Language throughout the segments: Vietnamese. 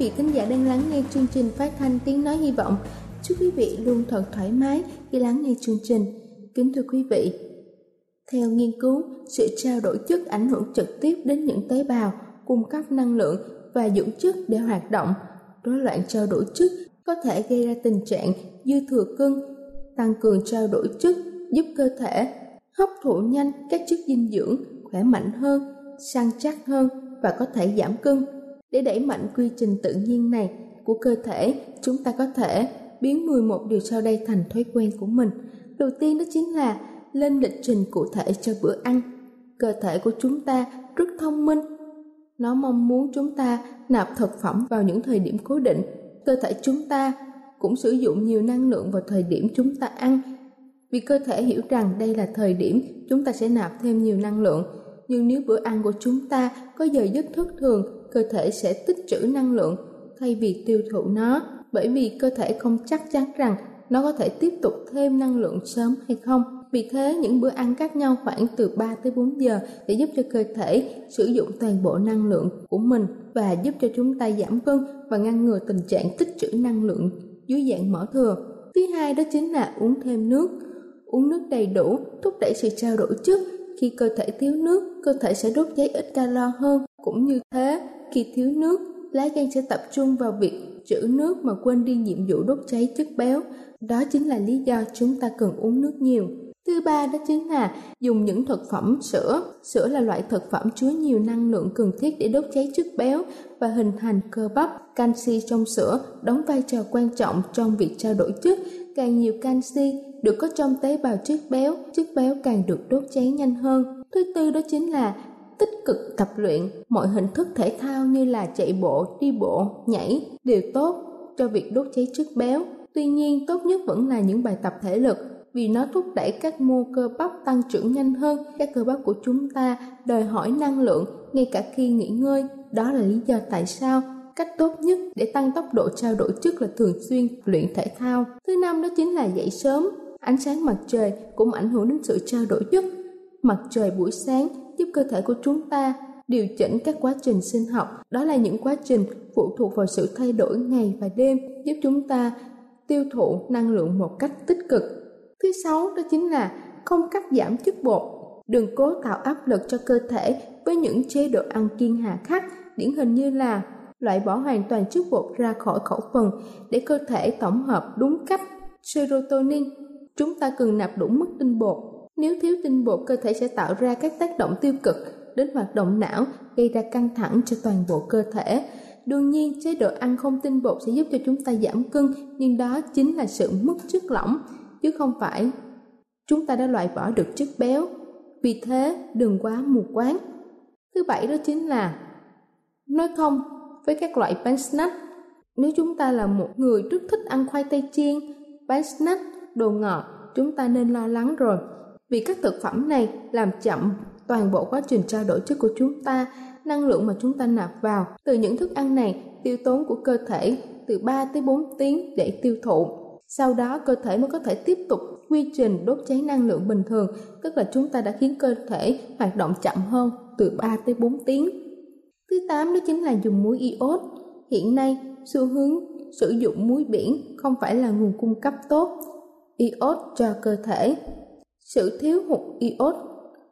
vị khán giả đang lắng nghe chương trình phát thanh tiếng nói hy vọng. Chúc quý vị luôn thật thoải mái khi lắng nghe chương trình. Kính thưa quý vị, theo nghiên cứu, sự trao đổi chất ảnh hưởng trực tiếp đến những tế bào, cung cấp năng lượng và dưỡng chất để hoạt động. Rối loạn trao đổi chất có thể gây ra tình trạng dư thừa cân, tăng cường trao đổi chất giúp cơ thể hấp thụ nhanh các chất dinh dưỡng, khỏe mạnh hơn, săn chắc hơn và có thể giảm cân để đẩy mạnh quy trình tự nhiên này của cơ thể, chúng ta có thể biến 11 điều sau đây thành thói quen của mình. Đầu tiên đó chính là lên lịch trình cụ thể cho bữa ăn. Cơ thể của chúng ta rất thông minh. Nó mong muốn chúng ta nạp thực phẩm vào những thời điểm cố định. Cơ thể chúng ta cũng sử dụng nhiều năng lượng vào thời điểm chúng ta ăn. Vì cơ thể hiểu rằng đây là thời điểm chúng ta sẽ nạp thêm nhiều năng lượng. Nhưng nếu bữa ăn của chúng ta có giờ giấc thất thường cơ thể sẽ tích trữ năng lượng thay vì tiêu thụ nó bởi vì cơ thể không chắc chắn rằng nó có thể tiếp tục thêm năng lượng sớm hay không. Vì thế, những bữa ăn khác nhau khoảng từ 3 tới 4 giờ để giúp cho cơ thể sử dụng toàn bộ năng lượng của mình và giúp cho chúng ta giảm cân và ngăn ngừa tình trạng tích trữ năng lượng dưới dạng mỡ thừa. Thứ hai đó chính là uống thêm nước. Uống nước đầy đủ thúc đẩy sự trao đổi chất. Khi cơ thể thiếu nước, cơ thể sẽ đốt cháy ít calo hơn. Cũng như thế, khi thiếu nước, lá gan sẽ tập trung vào việc trữ nước mà quên đi nhiệm vụ đốt cháy chất béo. Đó chính là lý do chúng ta cần uống nước nhiều. Thứ ba đó chính là dùng những thực phẩm sữa. Sữa là loại thực phẩm chứa nhiều năng lượng cần thiết để đốt cháy chất béo và hình thành cơ bắp. Canxi trong sữa đóng vai trò quan trọng trong việc trao đổi chất. Càng nhiều canxi được có trong tế bào chất béo, chất béo càng được đốt cháy nhanh hơn. Thứ tư đó chính là tích cực tập luyện. Mọi hình thức thể thao như là chạy bộ đi bộ nhảy đều tốt cho việc đốt cháy chất béo. Tuy nhiên tốt nhất vẫn là những bài tập thể lực vì nó thúc đẩy các mô cơ bắp tăng trưởng nhanh hơn. Các cơ bắp của chúng ta đòi hỏi năng lượng ngay cả khi nghỉ ngơi. Đó là lý do tại sao cách tốt nhất để tăng tốc độ trao đổi chất là thường xuyên luyện thể thao thứ năm đó chính là dậy sớm ánh sáng mặt trời cũng ảnh hưởng đến sự trao đổi chất mặt trời buổi sáng giúp cơ thể của chúng ta điều chỉnh các quá trình sinh học. Đó là những quá trình phụ thuộc vào sự thay đổi ngày và đêm, giúp chúng ta tiêu thụ năng lượng một cách tích cực. Thứ sáu đó chính là không cắt giảm chất bột. Đừng cố tạo áp lực cho cơ thể với những chế độ ăn kiêng hà khắc, điển hình như là loại bỏ hoàn toàn chất bột ra khỏi khẩu phần để cơ thể tổng hợp đúng cách serotonin. Chúng ta cần nạp đủ mức tinh bột nếu thiếu tinh bột, cơ thể sẽ tạo ra các tác động tiêu cực đến hoạt động não, gây ra căng thẳng cho toàn bộ cơ thể. Đương nhiên, chế độ ăn không tinh bột sẽ giúp cho chúng ta giảm cân, nhưng đó chính là sự mất chất lỏng, chứ không phải chúng ta đã loại bỏ được chất béo. Vì thế, đừng quá mù quáng. Thứ bảy đó chính là nói không với các loại bánh snack. Nếu chúng ta là một người rất thích ăn khoai tây chiên, bánh snack, đồ ngọt, chúng ta nên lo lắng rồi Vì các thực phẩm này làm chậm toàn bộ quá trình trao đổi chất của chúng ta, năng lượng mà chúng ta nạp vào từ những thức ăn này tiêu tốn của cơ thể từ 3 tới 4 tiếng để tiêu thụ. Sau đó cơ thể mới có thể tiếp tục quy trình đốt cháy năng lượng bình thường, tức là chúng ta đã khiến cơ thể hoạt động chậm hơn từ 3 tới 4 tiếng. Thứ tám đó chính là dùng muối iốt. Hiện nay, xu hướng sử dụng muối biển không phải là nguồn cung cấp tốt iốt cho cơ thể. Sự thiếu hụt iốt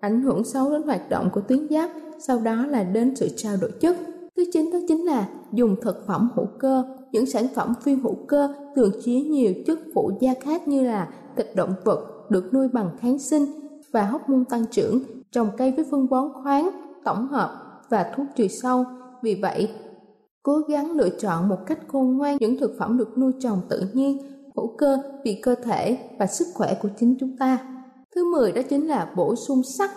ảnh hưởng xấu đến hoạt động của tuyến giáp, sau đó là đến sự trao đổi chất. Thứ chín đó chính là dùng thực phẩm hữu cơ. Những sản phẩm phi hữu cơ thường chứa nhiều chất phụ gia khác như là thịt động vật được nuôi bằng kháng sinh và hóc môn tăng trưởng, trồng cây với phân bón khoáng, tổng hợp và thuốc trừ sâu. Vì vậy, cố gắng lựa chọn một cách khôn ngoan những thực phẩm được nuôi trồng tự nhiên, hữu cơ vì cơ thể và sức khỏe của chính chúng ta. Thứ 10 đó chính là bổ sung sắt.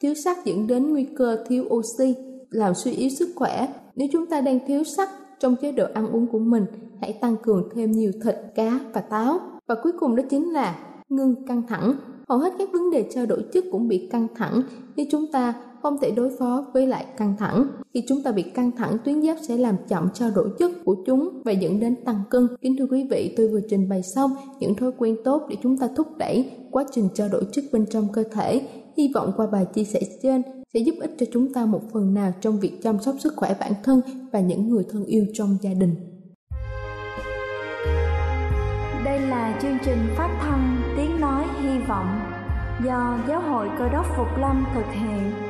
Thiếu sắt dẫn đến nguy cơ thiếu oxy, làm suy yếu sức khỏe. Nếu chúng ta đang thiếu sắt trong chế độ ăn uống của mình, hãy tăng cường thêm nhiều thịt, cá và táo. Và cuối cùng đó chính là ngưng căng thẳng. Hầu hết các vấn đề trao đổi chất cũng bị căng thẳng nếu chúng ta không thể đối phó với lại căng thẳng. Khi chúng ta bị căng thẳng, tuyến giáp sẽ làm chậm trao đổi chất của chúng và dẫn đến tăng cân. Kính thưa quý vị, tôi vừa trình bày xong những thói quen tốt để chúng ta thúc đẩy quá trình trao đổi chất bên trong cơ thể. Hy vọng qua bài chia sẻ trên sẽ giúp ích cho chúng ta một phần nào trong việc chăm sóc sức khỏe bản thân và những người thân yêu trong gia đình. Đây là chương trình phát thanh Tiếng Nói Hy Vọng do Giáo hội Cơ đốc Phục Lâm thực hiện.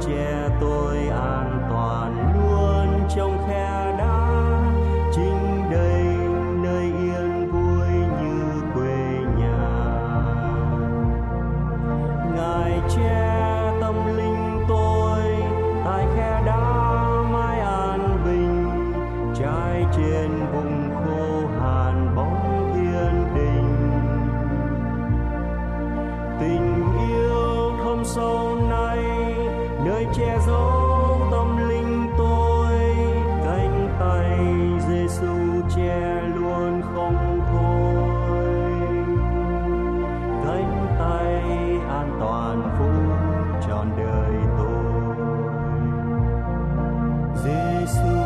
che tôi an toàn. Jesus.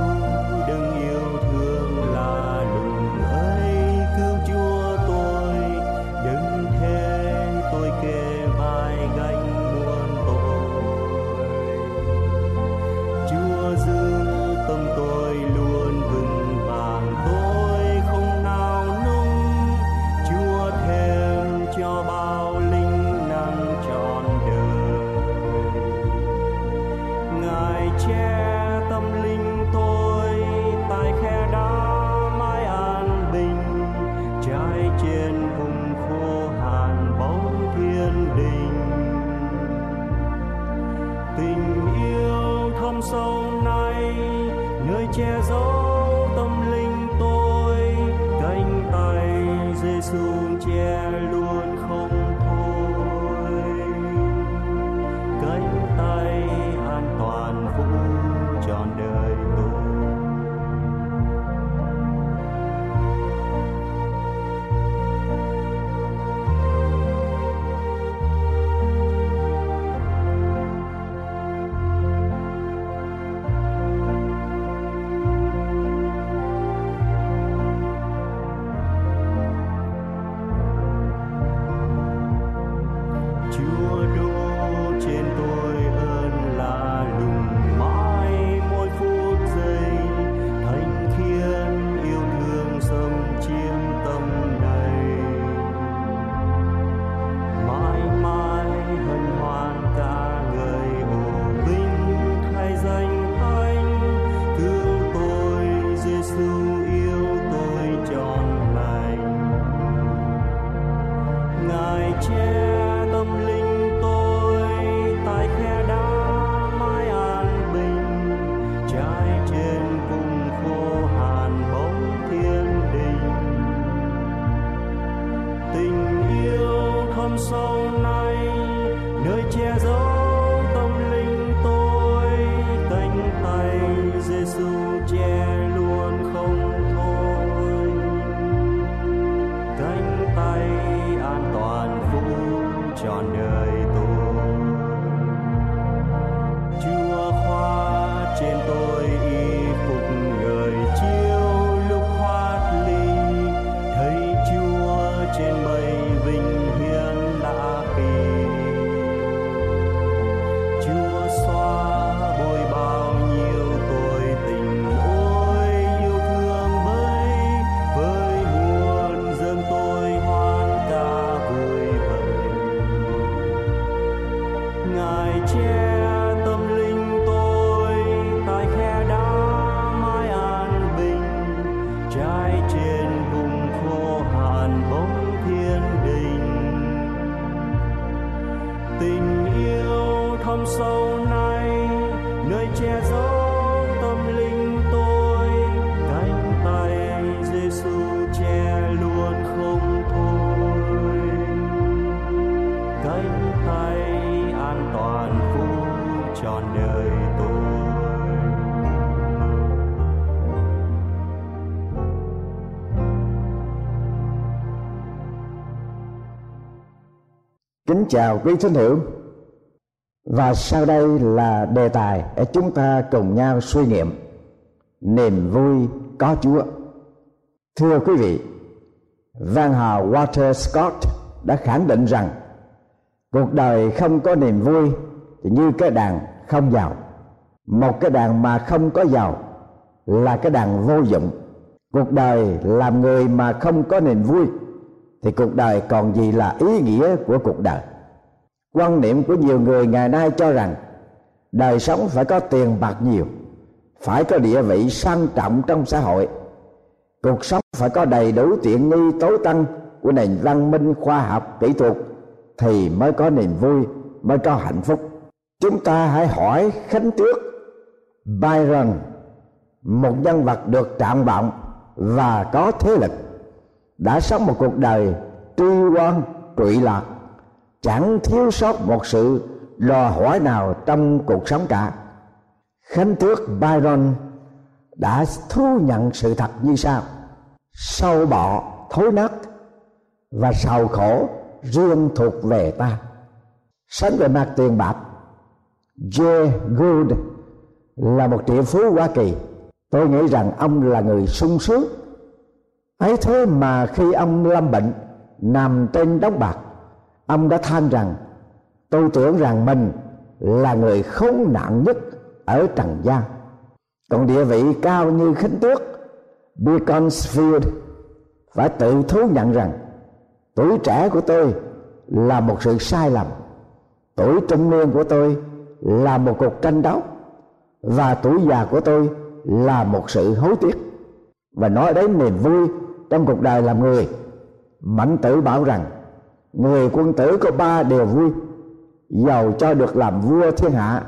Kính chào quý thính hữu. Và sau đây là đề tài để chúng ta cùng nhau suy nghiệm Niềm vui có Chúa. Thưa quý vị văn Hào Walter Scott đã khẳng định rằng Cuộc đời không có niềm vui thì như cái đàn không giàu. Một cái đàn mà không có giàu là cái đàn vô dụng. Cuộc đời làm người mà không có niềm vui thì cuộc đời còn gì là ý nghĩa của cuộc đời? Quan niệm của nhiều người ngày nay cho rằng, đời sống phải có tiền bạc nhiều, phải có địa vị sang trọng trong xã hội. Cuộc sống phải có đầy đủ tiện nghi tối tăng của nền văn minh khoa học, kỹ thuật thì mới có niềm vui, mới có hạnh phúc. Chúng ta hãy hỏi khánh tước, byron, một nhân vật được trạng vọng và có thế lực đã sống một cuộc đời tri quan, trụy lạc. Chẳng thiếu sót một sự đòi hỏi nào trong cuộc sống cả. Khánh tước byron đã thú nhận sự thật như sau. Sâu bọ, thối nát và sầu khổ riêng thuộc về ta. Sánh về mặt tiền bạc J. Gould là một triệu phú Hoa Kỳ. Tôi nghĩ rằng ông là người sung sướng ấy thế mà khi ông lâm bệnh, nằm trên đống bạc, ông đã than rằng, tôi tưởng rằng mình là người khốn nạn nhất ở trần gian. Còn địa vị cao như khánh tước Beaconsfield phải tự thú nhận rằng, tuổi trẻ của tôi là một sự sai lầm, tuổi trung niên của tôi là một cuộc tranh đấu, và tuổi già của tôi là một sự hối tiếc. Và nói đến niềm vui trong cuộc đời làm người mạnh tử bảo rằng, người quân tử có ba điều vui. Giàu cho được làm vua thiên hạ,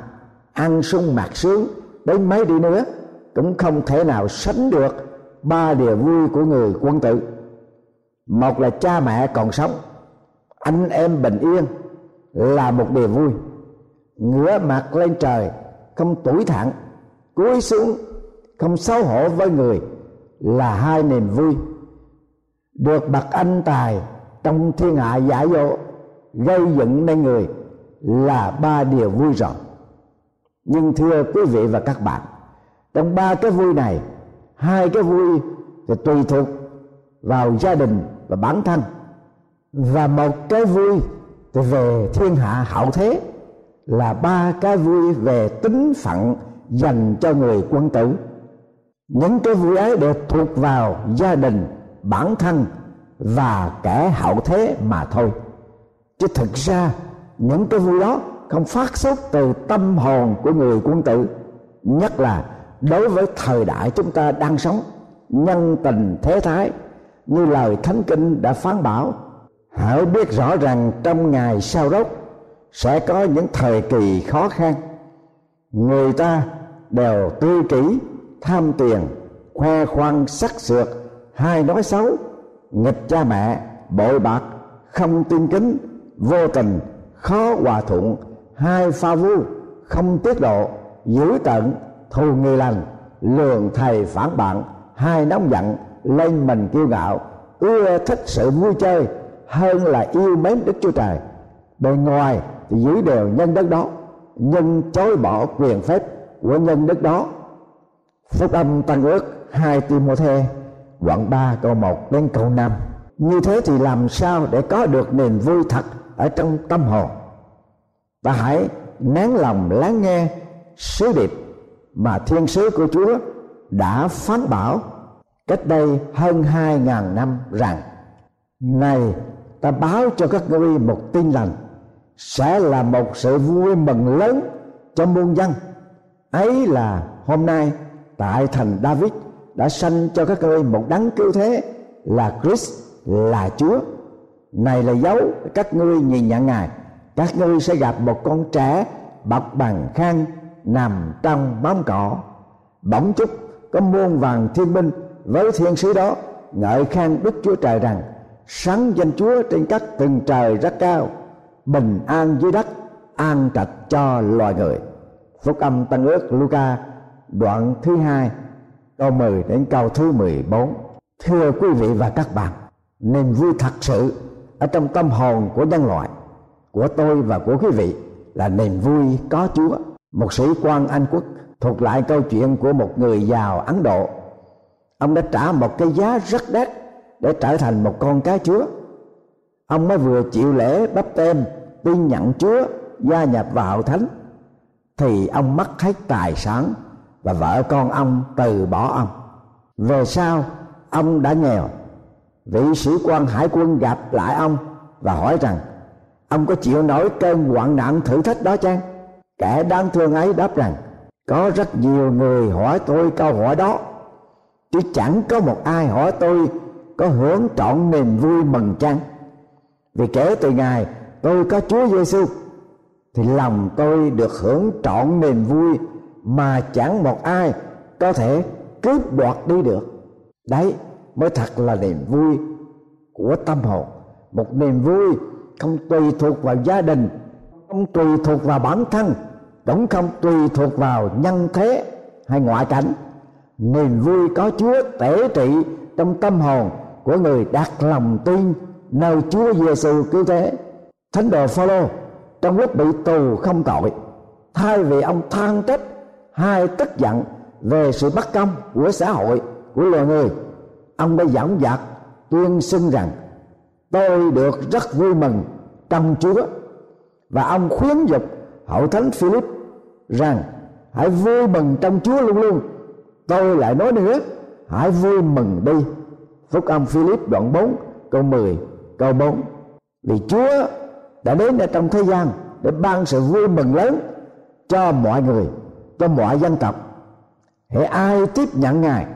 ăn sung mặc sướng, đến mấy đi nữa, cũng không thể nào sánh được ba điều vui của người quân tử. Một là cha mẹ còn sống, anh em bình yên là một điều vui. Ngửa mặt lên trời, không tủi thẳng, cúi xuống, không xấu hổ với người là hai niềm vui được bậc anh tài trong thiên hạ giả dỗ gây dựng nên người là ba điều vui rồi nhưng thưa quý vị và các bạn, trong ba cái vui này, hai cái vui thì tùy thuộc vào gia đình và bản thân. Và một cái vui thì về thiên hạ hậu thế, là ba cái vui về tính phận dành cho người quân tử. Những cái vui ấy đều thuộc vào gia đình bản thân và kẻ hậu thế mà thôi. Chứ thực ra, những cái vui đó không phát xuất từ tâm hồn của người quân tử, nhất là đối với thời đại chúng ta đang sống, nhân tình thế thái, như lời thánh kinh đã phán bảo. Hãy biết rõ rằng trong ngày sau đó sẽ có những thời kỳ khó khăn. Người ta đều tư kỷ, tham tiền, khoe khoang sắc sược hay nói xấu, nghịch cha mẹ, bội bạc, không tin kính, vô tình, khó hòa thuận, hai pha vu, không tiết độ dữ tận, thù người lành, lường thầy phản bạn, hai nóng giận lên mình kiêu ngạo, ưa thích sự vui chơi hơn là yêu mến đức chúa trời. Bề ngoài thì giữ đều nhân đất đó, nhưng chối bỏ quyền phép của nhân đất đó. Phúc âm tăng ước hai timothée đoạn 3 câu 1 đến câu 5 như thế thì làm sao để có được niềm vui thật ở trong tâm hồn? Ta hãy nén lòng lắng nghe sứ điệp mà thiên sứ của Chúa đã phán bảo cách đây hơn hai ngàn năm rằng, này, ta báo cho các ngươi một tin lành sẽ là một sự vui mừng lớn cho muôn dân. Ấy là hôm nay tại thành David đã sanh cho các ngươi một đấng cứu thế là Christ, là Chúa. Này là dấu, các ngươi nhìn nhận ngài. Các ngươi sẽ gặp một con trẻ bọc bằng khăn nằm trong bóng cỏ. Bỗng chốc, có muôn vàng thiên binh với thiên sứ đó ngợi khen đức chúa trời rằng, sáng danh chúa trên các tầng trời rất cao, bình an dưới đất, an trạch cho loài người. Phúc âm tăng ước Luca đoạn thứ hai câu 10 đến câu thứ 14 thưa quý vị và các bạn, niềm vui thật sự ở trong tâm hồn của nhân loại, của tôi và của quý vị là niềm vui có Chúa. Một sĩ quan Anh quốc thuộc lại câu chuyện của một người giàu Ấn Độ. Ông đã trả một cái giá rất đắt để trở thành một con cái Chúa. Ông mới vừa chịu lễ bắp tem tin nhận Chúa gia nhập vào thánh, thì ông mất hết tài sản và vợ con ông từ bỏ ông. Về sau, ông đã nghèo. Vị sĩ quan hải quân gặp lại ông và hỏi rằng, ông có chịu nổi cơn hoạn nạn thử thách đó chăng? Kẻ đáng thương ấy đáp rằng, có rất nhiều người hỏi tôi câu hỏi đó. Chứ chẳng có một ai hỏi tôi có hưởng trọn niềm vui mừng chăng? Vì kể từ ngày tôi có Chúa Giêsu thì lòng tôi được hưởng trọn niềm vui mà chẳng một ai có thể cướp đoạt đi được. Đấy mới thật là niềm vui của tâm hồn. Một niềm vui không tùy thuộc vào gia đình, không tùy thuộc vào bản thân, cũng không tùy thuộc vào nhân thế hay ngoại cảnh. Niềm vui có chúa tể trị trong tâm hồn của người đặt lòng tin nơi chúa giêsu cứu thế. Thánh đồ phaolô trong lúc bị tù không tội, thay vì ông than trách hay tức giận về sự bất công của xã hội, của loài người. Ông đã giảng dắt tuyên xưng rằng, tôi được rất vui mừng trong Chúa. Và ông khuyến dục hậu thánh Philip rằng, hãy vui mừng trong Chúa luôn luôn. Tôi lại nói nữa, hãy vui mừng đi. Phúc âm Philip đoạn 4 câu 10 câu 4 vì Chúa đã đến ở trong thế gian để ban sự vui mừng lớn cho mọi người cho mọi dân tộc Hễ ai tiếp nhận ngài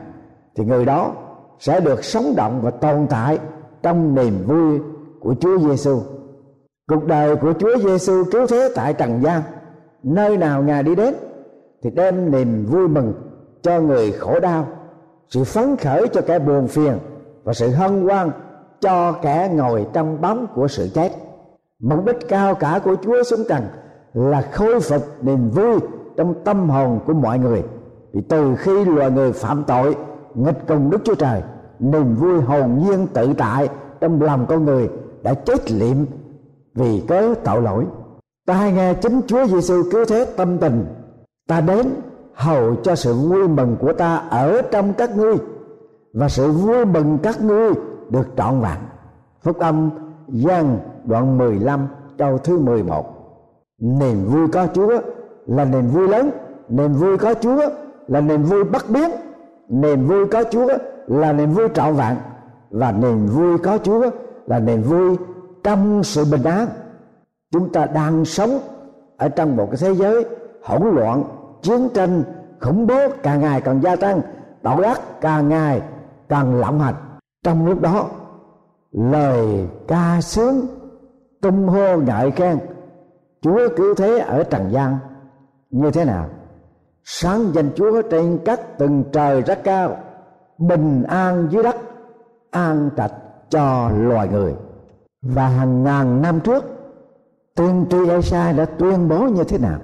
thì người đó sẽ được sống động và tồn tại trong niềm vui của Chúa Giêsu. Cuộc đời của Chúa Giêsu cứu thế tại trần gian, nơi nào ngài đi đến thì đem niềm vui mừng cho người khổ đau, sự phấn khởi cho kẻ buồn phiền và sự hân hoan cho kẻ ngồi trong bóng của sự chết. Mục đích cao cả của Chúa xuống trần là khôi phục niềm vui trong tâm hồn của mọi người. Vì từ khi loài người phạm tội, nghịch cùng Đức Chúa Trời, niềm vui hồn nhiên tự tại trong lòng con người đã chết liệm vì cớ tội lỗi. Ta nghe chính Chúa Giêsu cứu thế tâm tình. Ta đến hầu cho sự vui mừng của ta ở trong các ngươi và sự vui mừng các ngươi được trọn vẹn. Phúc âm gian đoạn 15 câu thứ 11 niềm vui có Chúa là niềm vui lớn niềm vui có Chúa là niềm vui bất biến niềm vui có Chúa là niềm vui trọn vẹn và niềm vui có Chúa là niềm vui trong sự bình an. Chúng ta đang sống ở trong một cái thế giới hỗn loạn, chiến tranh, khủng bố càng ngày càng gia tăng, tội ác càng ngày càng lộng hành. Trong lúc đó, lời ca sướng tung hô ngợi khen Chúa cứu thế ở trần gian như thế nào? Sáng danh Chúa trên các tầng trời rất cao, bình an dưới đất, an trạch cho loài người. Và hàng ngàn năm trước tiên tri Esai đã tuyên bố như thế nào?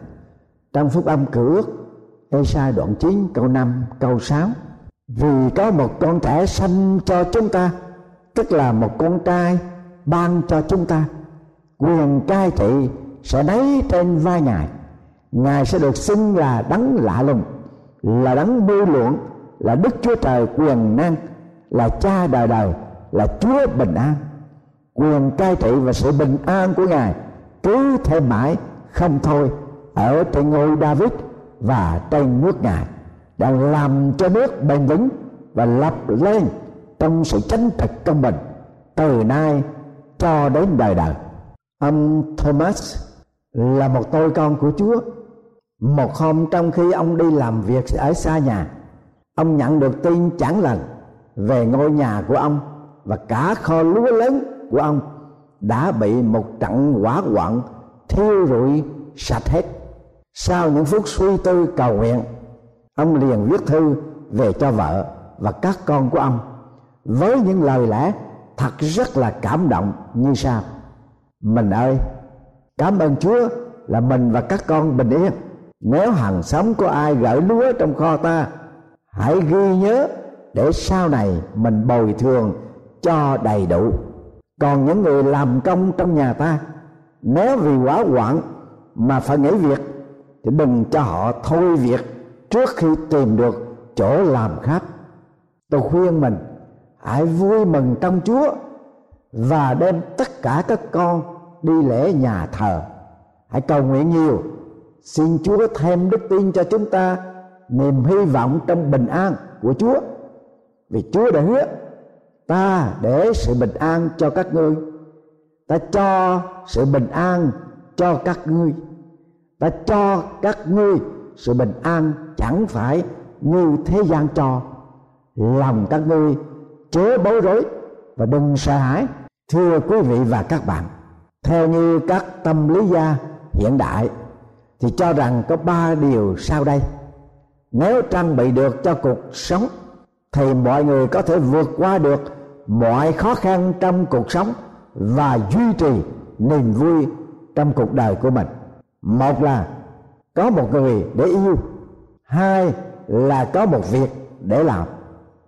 Trong phúc âm cử ước Esai đoạn 9 câu 5 câu 6 vì có một con trẻ sanh cho chúng ta, tức là một con trai ban cho chúng ta, quyền cai trị sẽ đấy trên vai ngài ngài sẽ được xưng là đấng lạ lùng, là đấng mưu luận, là đức chúa trời quyền năng, là cha đời đời, là chúa bình an. Quyền, cai trị và sự bình an của ngài cứ thêm mãi không thôi ở trên ngôi david và trên nước ngài, đã làm cho nước bền vững và lập lên trong sự chánh thực công bình từ nay cho đến đời đời. Ông thomas là một tôi con của chúa một hôm trong khi ông đi làm việc ở xa nhà, ông nhận được tin chẳng lành về ngôi nhà của ông và cả kho lúa lớn của ông đã bị một trận hỏa hoạn thiêu rụi sạch hết. Sau những phút suy tư cầu nguyện, ông liền viết thư về cho vợ và các con của ông với những lời lẽ thật rất là cảm động như sau. Mình ơi, cảm ơn chúa là mình và các con bình yên nếu hàng xóm có ai gửi lúa trong kho ta, hãy ghi nhớ để sau này mình bồi thường cho đầy đủ. Còn những người làm công trong nhà ta, nếu vì quá hoạn mà phải nghỉ việc, thì đừng cho họ thôi việc trước khi tìm được chỗ làm khác. Tôi khuyên mình, hãy vui mừng trong chúa và đem tất cả các con đi lễ nhà thờ. Hãy cầu nguyện nhiều xin chúa thêm đức tin cho chúng ta, niềm hy vọng trong bình an của chúa. Vì chúa đã hứa, ta để sự bình an cho các ngươi. Ta cho sự bình an cho các ngươi. Ta cho các ngươi sự bình an chẳng phải như thế gian cho lòng các ngươi chớ bối rối và đừng sợ hãi, thưa quý vị và các bạn. Theo như các tâm lý gia hiện đại thì cho rằng có ba điều sau đây. Nếu trang bị được cho cuộc sống, thì mọi người có thể vượt qua được mọi khó khăn trong cuộc sống và duy trì niềm vui trong cuộc đời của mình. Một là có một người để yêu. Hai là có một việc để làm.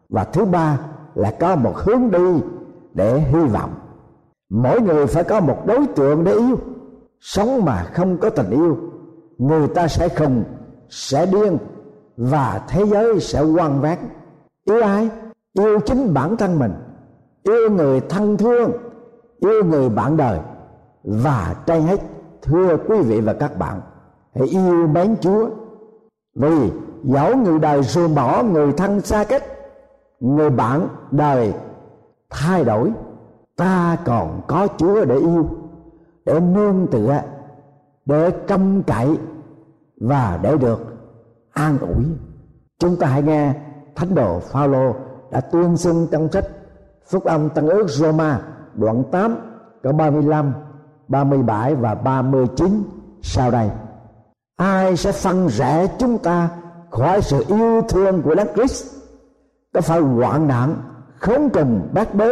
Và thứ ba là có một hướng đi để hy vọng. Mỗi người phải có một đối tượng để yêu. Sống mà không có tình yêu người ta sẽ khùng, sẽ điên, và thế giới sẽ quan vác. Yêu ai? Yêu chính bản thân mình. Yêu người thân thương, yêu người bạn đời. Và trên hết, thưa quý vị và các bạn, hãy yêu mến chúa. Vì dẫu người đời ruồng bỏ, người thân xa cách, người bạn đời thay đổi, ta còn có chúa để yêu, để nương tựa để trông cậy và để được an ủi chúng ta hãy nghe thánh đồ Phaolô đã tuyên xưng trong sách Phúc âm tân ước Roma đoạn 8 câu 35, 37 và 39 sau đây. Ai sẽ phân rẽ chúng ta khỏi sự yêu thương của Đấng Christ? Có phải hoạn nạn, khốn cùng, bát bớ,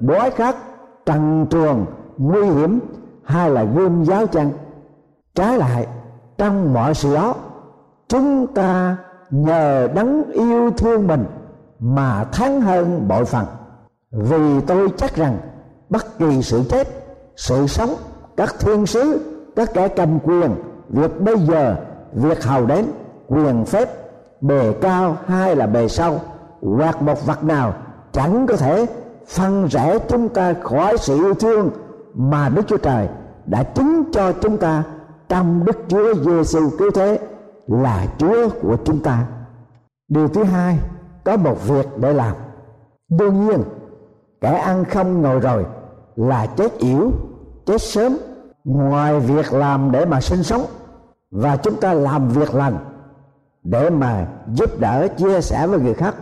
đói khát, trần truồng, nguy hiểm hay là gươm giáo chăng? Trái lại, trong mọi sự đó, chúng ta nhờ đấng yêu thương mình mà thắng hơn bội phần. Vì tôi chắc rằng bất kỳ sự chết sự sống các thiên sứ các kẻ cầm quyền việc bây giờ việc hầu đến quyền phép bề cao hay là bề sâu hoặc một vật nào chẳng có thể phân rẽ chúng ta khỏi sự yêu thương mà Đức Chúa Trời đã chứng cho chúng ta trong Đức Chúa Giêsu cứu thế là Chúa của chúng ta. Điều thứ hai, có một việc để làm. Đương nhiên, kẻ ăn không ngồi rồi là chết yểu, chết sớm. Ngoài việc làm để mà sinh sống và chúng ta làm việc lành để mà giúp đỡ chia sẻ với người khác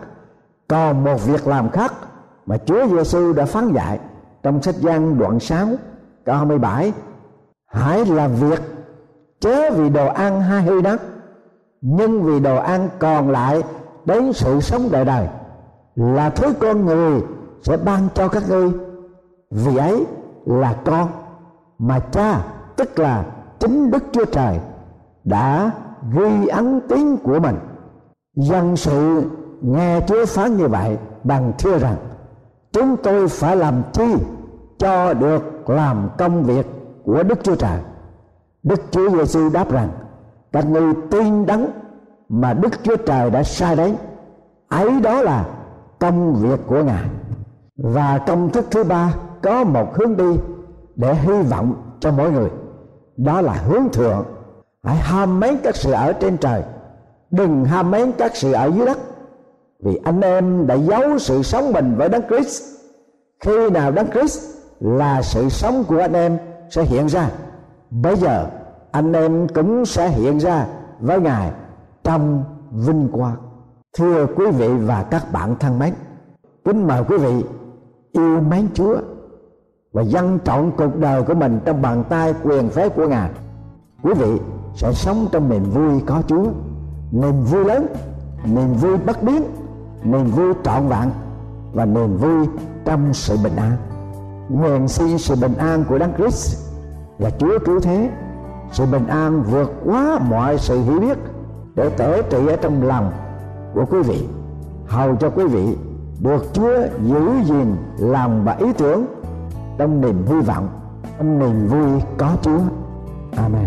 còn một việc làm khác mà Chúa Giêsu đã phán dạy trong sách Giăng đoạn 6 câu 27 hãy làm việc chớ vì đồ ăn hay hư nát nhưng vì đồ ăn còn lại đến sự sống đời đời. Là thứ con người sẽ ban cho các ngươi, vì ấy là con mà cha, tức là chính đức chúa trời, đã ghi ấn tiếng của mình. Dân sự nghe chúa phán như vậy bằng thưa rằng, chúng tôi phải làm chi cho được làm công việc của đức chúa trời? Đức chúa giêsu đáp rằng, các ngươi tin đắng mà đức chúa trời đã sai đến, ấy đó là công việc của ngài. Và công thức thứ ba có một hướng đi để hy vọng cho mỗi người. Đó là hướng thượng. Hãy ham mến các sự ở trên trời. Đừng ham mến các sự ở dưới đất. Vì anh em đã giấu sự sống mình với đấng Christ. Khi nào đấng Christ là sự sống của anh em sẽ hiện ra bây giờ, anh em cũng sẽ hiện ra với ngài trong vinh quang. Thưa quý vị và các bạn thân mến, kính mời quý vị yêu mến chúa và dâng trọn cuộc đời của mình trong bàn tay quyền phép của ngài. Quý vị sẽ sống trong niềm vui có chúa, niềm vui lớn, niềm vui bất biến, niềm vui trọn vẹn và niềm vui trong sự bình an. Nguyện xin sự bình an của đấng Christ là Chúa cứu thế. Sự bình an vượt quá mọi sự hiểu biết để tể trị ở trong lòng của quý vị. Hầu cho quý vị được Chúa giữ gìn lòng và ý tưởng trong niềm hy vọng, trong niềm vui có Chúa. Amen.